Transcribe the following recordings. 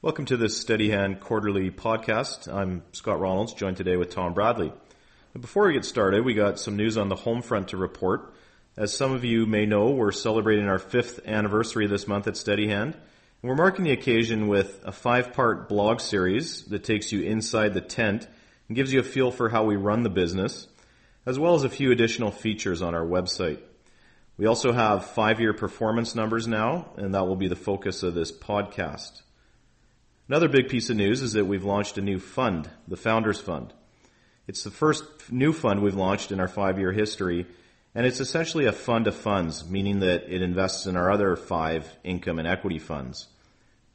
Welcome to this Steadyhand quarterly podcast. I'm Scott Ronalds, joined today with Tom Bradley. Before we get started, we got some news on the home front to report. As some of you may know, we're celebrating our fifth anniversary this month at Steadyhand. And we're marking the occasion with a five part blog series that takes you inside the tent and gives you a feel for how we run the business, as well as a few additional features on our website. We also have five year performance numbers now, and that will be the focus of this podcast. Another big piece of news is that we've launched a new fund, the Founders Fund. It's the first new fund we've launched in our five year history, and it's essentially a fund of funds, meaning that it invests in our other five income and equity funds.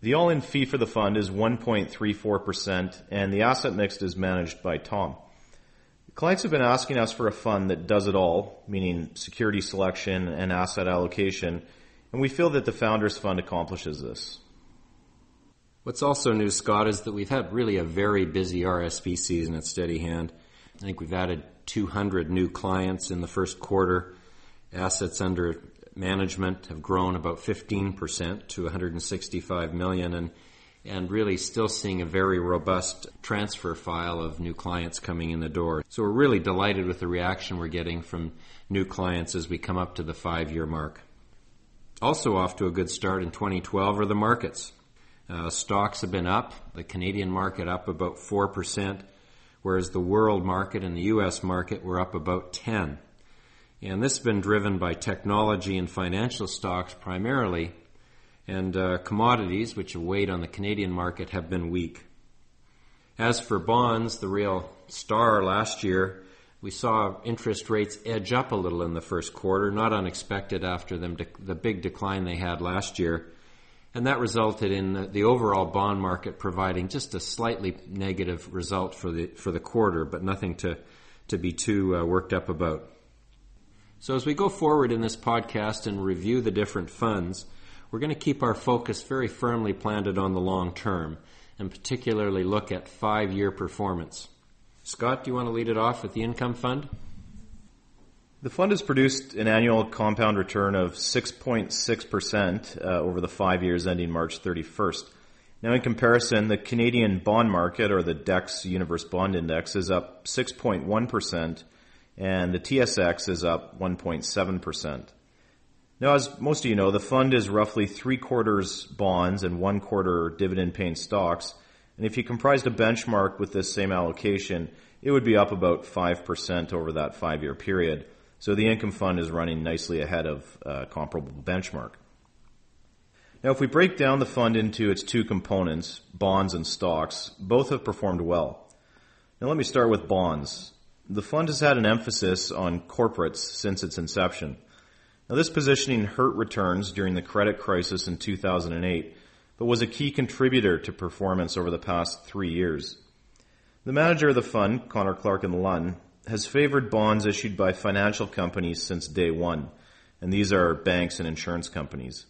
The all in fee for the fund is 1.34%, and the asset mix is managed by Tom. Clients have been asking us for a fund that does it all, meaning security selection and asset allocation, and we feel that the Founders Fund accomplishes this. What's also new, Scott, is that we've had really a very busy RSP season at Steadyhand. I think we've added 200 new clients in the first quarter. Assets under management have grown about 15% to 165 million and and really still seeing a very robust transfer file of new clients coming in the door. So we're really delighted with the reaction we're getting from new clients as we come up to the five year mark. Also off to a good start in 2012 are the markets. Uh, stocks have been up, the Canadian market up about 4%, whereas the world market and the US market were up about 10. And this has been driven by technology and financial stocks primarily, and uh, commodities, which have weighed on the Canadian market, have been weak. As for bonds, the real star last year, we saw interest rates edge up a little in the first quarter, not unexpected after them de- the big decline they had last year. And that resulted in the, overall bond market providing just a slightly negative result for the for the quarter, but nothing to to be too uh, worked up about. So as we go forward in this podcast and review the different funds, we're going to keep our focus very firmly planted on the long term and particularly look at five year performance. Scott, do you want to lead it off with the income fund? The fund has produced an annual compound return of 6.6% uh, over the five years ending March 31st. Now, in comparison, the Canadian bond market, or the DEX Universe Bond Index, is up 6.1%, and the TSX is up 1.7%. Now, as most of you know, the fund is roughly three quarters bonds and one quarter dividend paying stocks. And if you comprised a benchmark with this same allocation, it would be up about 5% over that five year period. So the income fund is running nicely ahead of a comparable benchmark. Now, if we break down the fund into its two components, bonds and stocks, both have performed well. Now, let me start with bonds. The fund has had an emphasis on corporates since its inception. Now, this positioning hurt returns during the credit crisis in 2008, but was a key contributor to performance over the past three years. The manager of the fund, Connor Clark and Lunn, has favored bonds issued by financial companies since day one, and these are banks and insurance companies.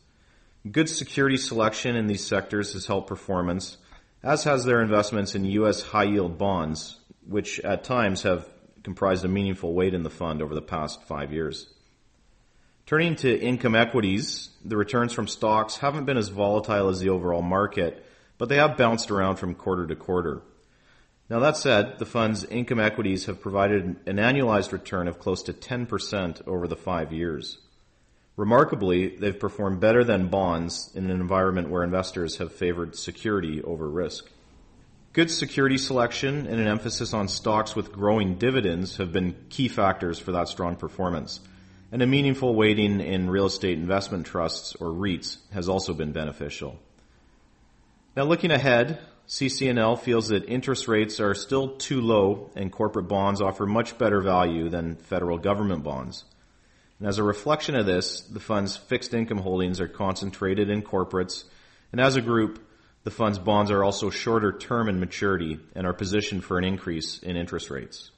Good security selection in these sectors has helped performance, as has their investments in U.S. high yield bonds, which at times have comprised a meaningful weight in the fund over the past five years. Turning to income equities, the returns from stocks haven't been as volatile as the overall market, but they have bounced around from quarter to quarter. Now that said, the fund's income equities have provided an annualized return of close to 10% over the five years. Remarkably, they've performed better than bonds in an environment where investors have favored security over risk. Good security selection and an emphasis on stocks with growing dividends have been key factors for that strong performance and a meaningful weighting in real estate investment trusts or REITs has also been beneficial. Now looking ahead, CC&L feels that interest rates are still too low and corporate bonds offer much better value than federal government bonds. And as a reflection of this, the fund's fixed income holdings are concentrated in corporates, and as a group, the fund's bonds are also shorter term in maturity and are positioned for an increase in interest rates.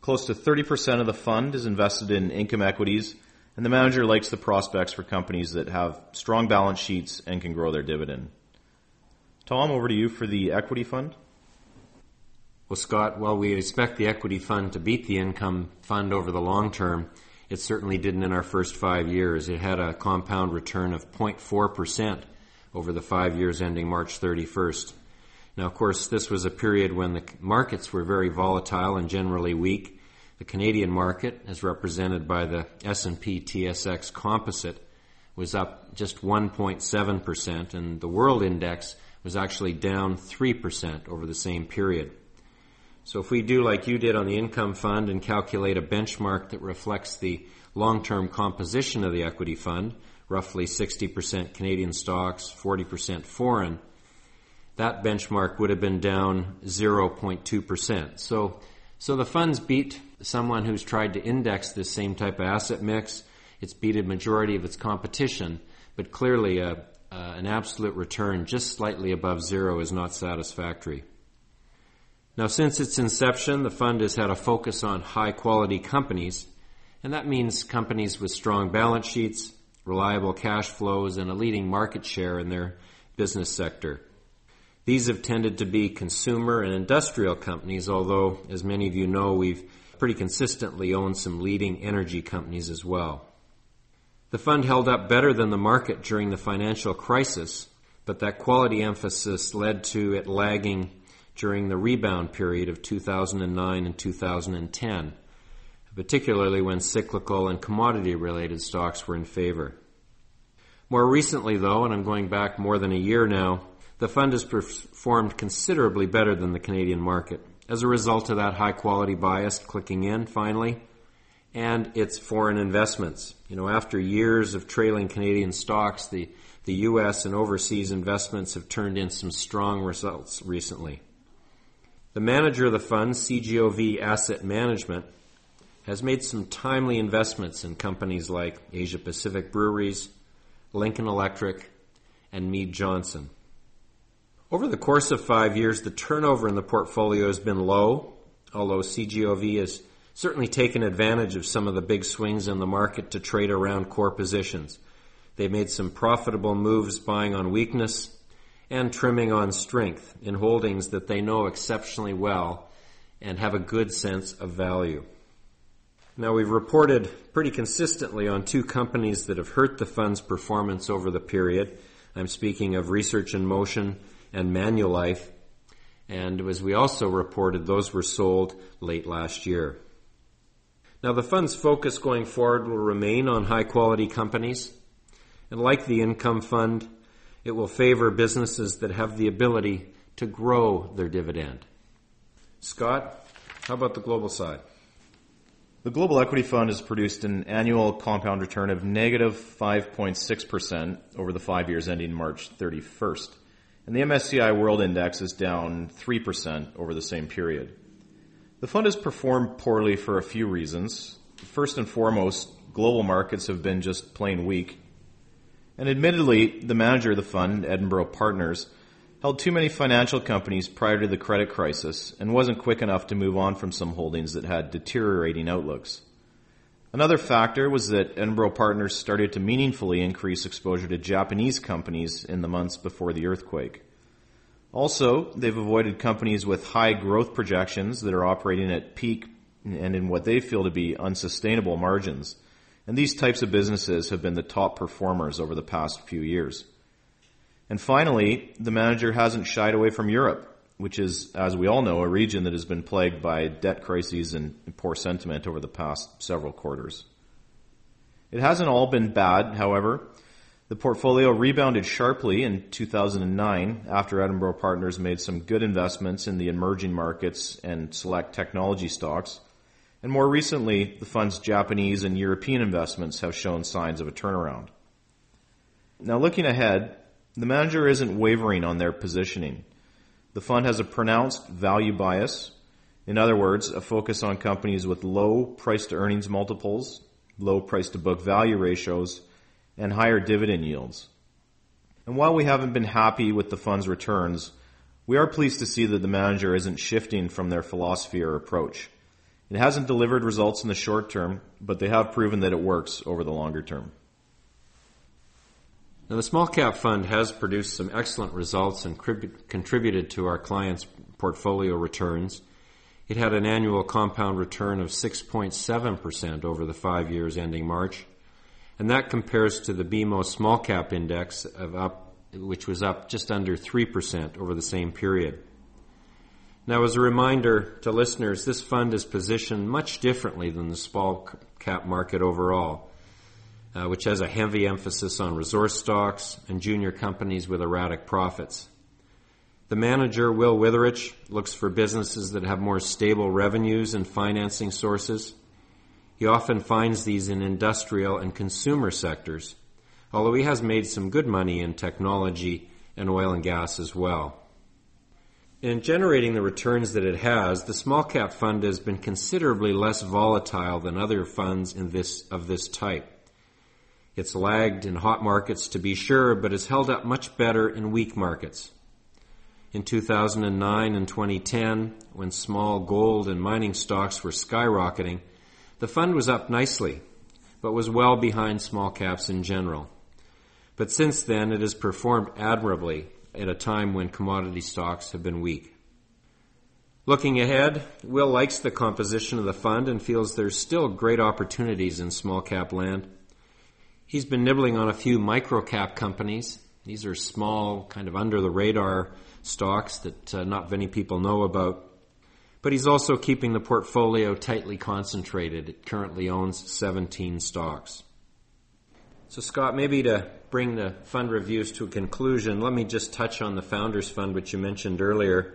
Close to 30% of the fund is invested in income equities, and the manager likes the prospects for companies that have strong balance sheets and can grow their dividend. Tom, over to you for the equity fund. Well, Scott, while we expect the equity fund to beat the income fund over the long term, it certainly didn't in our first five years. It had a compound return of 0.4% over the five years ending March 31st. Now, of course, this was a period when the markets were very volatile and generally weak. The Canadian market, as represented by the S&P TSX Composite, was up just 1.7%, and the World Index was actually down 3% over the same period. So if we do like you did on the income fund and calculate a benchmark that reflects the long-term composition of the equity fund, roughly 60% Canadian stocks, 40% foreign, that benchmark would have been down 0.2%. So, so the funds beat someone who's tried to index this same type of asset mix. It's beat a majority of its competition, but clearly a, uh, an absolute return just slightly above zero is not satisfactory. Now, since its inception, the fund has had a focus on high quality companies, and that means companies with strong balance sheets, reliable cash flows, and a leading market share in their business sector. These have tended to be consumer and industrial companies, although, as many of you know, we've pretty consistently owned some leading energy companies as well. The fund held up better than the market during the financial crisis, but that quality emphasis led to it lagging during the rebound period of 2009 and 2010, particularly when cyclical and commodity related stocks were in favor. More recently, though, and I'm going back more than a year now, the fund has performed considerably better than the Canadian market as a result of that high quality bias clicking in finally and its foreign investments. You know, after years of trailing Canadian stocks, the, the U.S. and overseas investments have turned in some strong results recently. The manager of the fund, CGOV Asset Management, has made some timely investments in companies like Asia Pacific Breweries, Lincoln Electric, and Mead Johnson. Over the course of five years, the turnover in the portfolio has been low, although CGOV has certainly taken advantage of some of the big swings in the market to trade around core positions. They've made some profitable moves buying on weakness and trimming on strength in holdings that they know exceptionally well and have a good sense of value. Now we've reported pretty consistently on two companies that have hurt the fund's performance over the period. I'm speaking of Research in Motion and Manulife. And as we also reported, those were sold late last year. Now the fund's focus going forward will remain on high quality companies. And like the income fund, it will favor businesses that have the ability to grow their dividend. Scott, how about the global side? The Global Equity Fund has produced an annual compound return of negative 5.6% over the five years ending March 31st. And the MSCI World Index is down 3% over the same period. The fund has performed poorly for a few reasons. First and foremost, global markets have been just plain weak and admittedly, the manager of the fund, Edinburgh Partners, held too many financial companies prior to the credit crisis and wasn't quick enough to move on from some holdings that had deteriorating outlooks. Another factor was that Edinburgh Partners started to meaningfully increase exposure to Japanese companies in the months before the earthquake. Also, they've avoided companies with high growth projections that are operating at peak and in what they feel to be unsustainable margins and these types of businesses have been the top performers over the past few years. And finally, the manager hasn't shied away from Europe, which is, as we all know, a region that has been plagued by debt crises and poor sentiment over the past several quarters. It hasn't all been bad, however. The portfolio rebounded sharply in 2009 after Edinburgh Partners made some good investments in the emerging markets and select technology stocks and more recently, the fund's Japanese and European investments have shown signs of a turnaround. Now looking ahead, the manager isn't wavering on their positioning. The fund has a pronounced value bias. In other words, a focus on companies with low price to earnings multiples, low price to book value ratios, and higher dividend yields. And while we haven't been happy with the fund's returns, we are pleased to see that the manager isn't shifting from their philosophy or approach. It hasn't delivered results in the short term, but they have proven that it works over the longer term. Now, the small cap fund has produced some excellent results and contributed to our clients' portfolio returns. It had an annual compound return of 6.7% over the five years ending March, and that compares to the BMO small cap index of up which was up just under 3% over the same period. Now, as a reminder to listeners, this fund is positioned much differently than the small cap market overall, uh, which has a heavy emphasis on resource stocks and junior companies with erratic profits. The manager, Will Witherich, looks for businesses that have more stable revenues and financing sources. He often finds these in industrial and consumer sectors, although he has made some good money in technology and oil and gas as well. In generating the returns that it has, the small cap fund has been considerably less volatile than other funds in this, of this type. It's lagged in hot markets to be sure, but has held up much better in weak markets in 2009 and 2010, when small gold and mining stocks were skyrocketing, the fund was up nicely, but was well behind small caps in general. But since then, it has performed admirably at a time when commodity stocks have been weak. Looking ahead, Will likes the composition of the fund and feels there's still great opportunities in small cap land. He's been nibbling on a few micro cap companies. These are small, kind of under the radar stocks that uh, not many people know about. But he's also keeping the portfolio tightly concentrated. It currently owns 17 stocks. So, Scott, maybe to bring the fund reviews to a conclusion, let me just touch on the Founders Fund, which you mentioned earlier.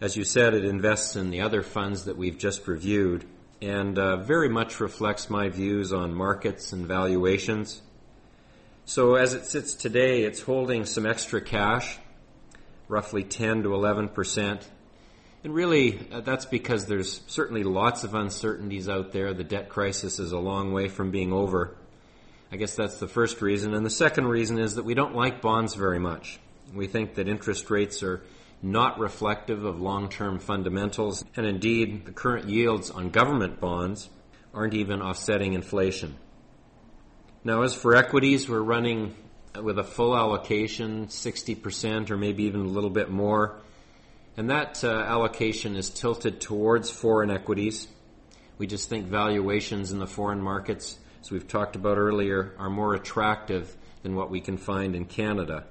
As you said, it invests in the other funds that we've just reviewed and uh, very much reflects my views on markets and valuations. So, as it sits today, it's holding some extra cash roughly 10 to 11 percent. And really, uh, that's because there's certainly lots of uncertainties out there. The debt crisis is a long way from being over. I guess that's the first reason. And the second reason is that we don't like bonds very much. We think that interest rates are not reflective of long-term fundamentals. And indeed, the current yields on government bonds aren't even offsetting inflation. Now, as for equities, we're running with a full allocation, 60% or maybe even a little bit more. And that uh, allocation is tilted towards foreign equities. We just think valuations in the foreign markets, as we've talked about earlier, are more attractive than what we can find in Canada.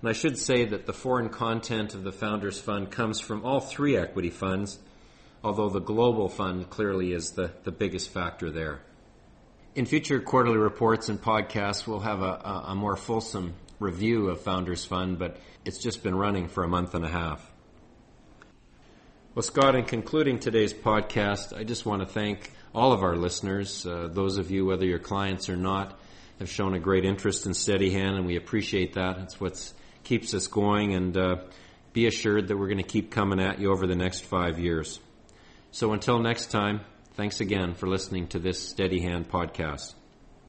And I should say that the foreign content of the Founders Fund comes from all three equity funds, although the global fund clearly is the, the biggest factor there. In future quarterly reports and podcasts, we'll have a, a, a, more fulsome review of Founders Fund, but it's just been running for a month and a half. Well, Scott, in concluding today's podcast, I just want to thank all of our listeners. Uh, those of you, whether you're clients or not, have shown a great interest in Steadyhand, and we appreciate that. It's what keeps us going, and uh, be assured that we're going to keep coming at you over the next five years. So until next time, Thanks again for listening to this Steadyhand podcast.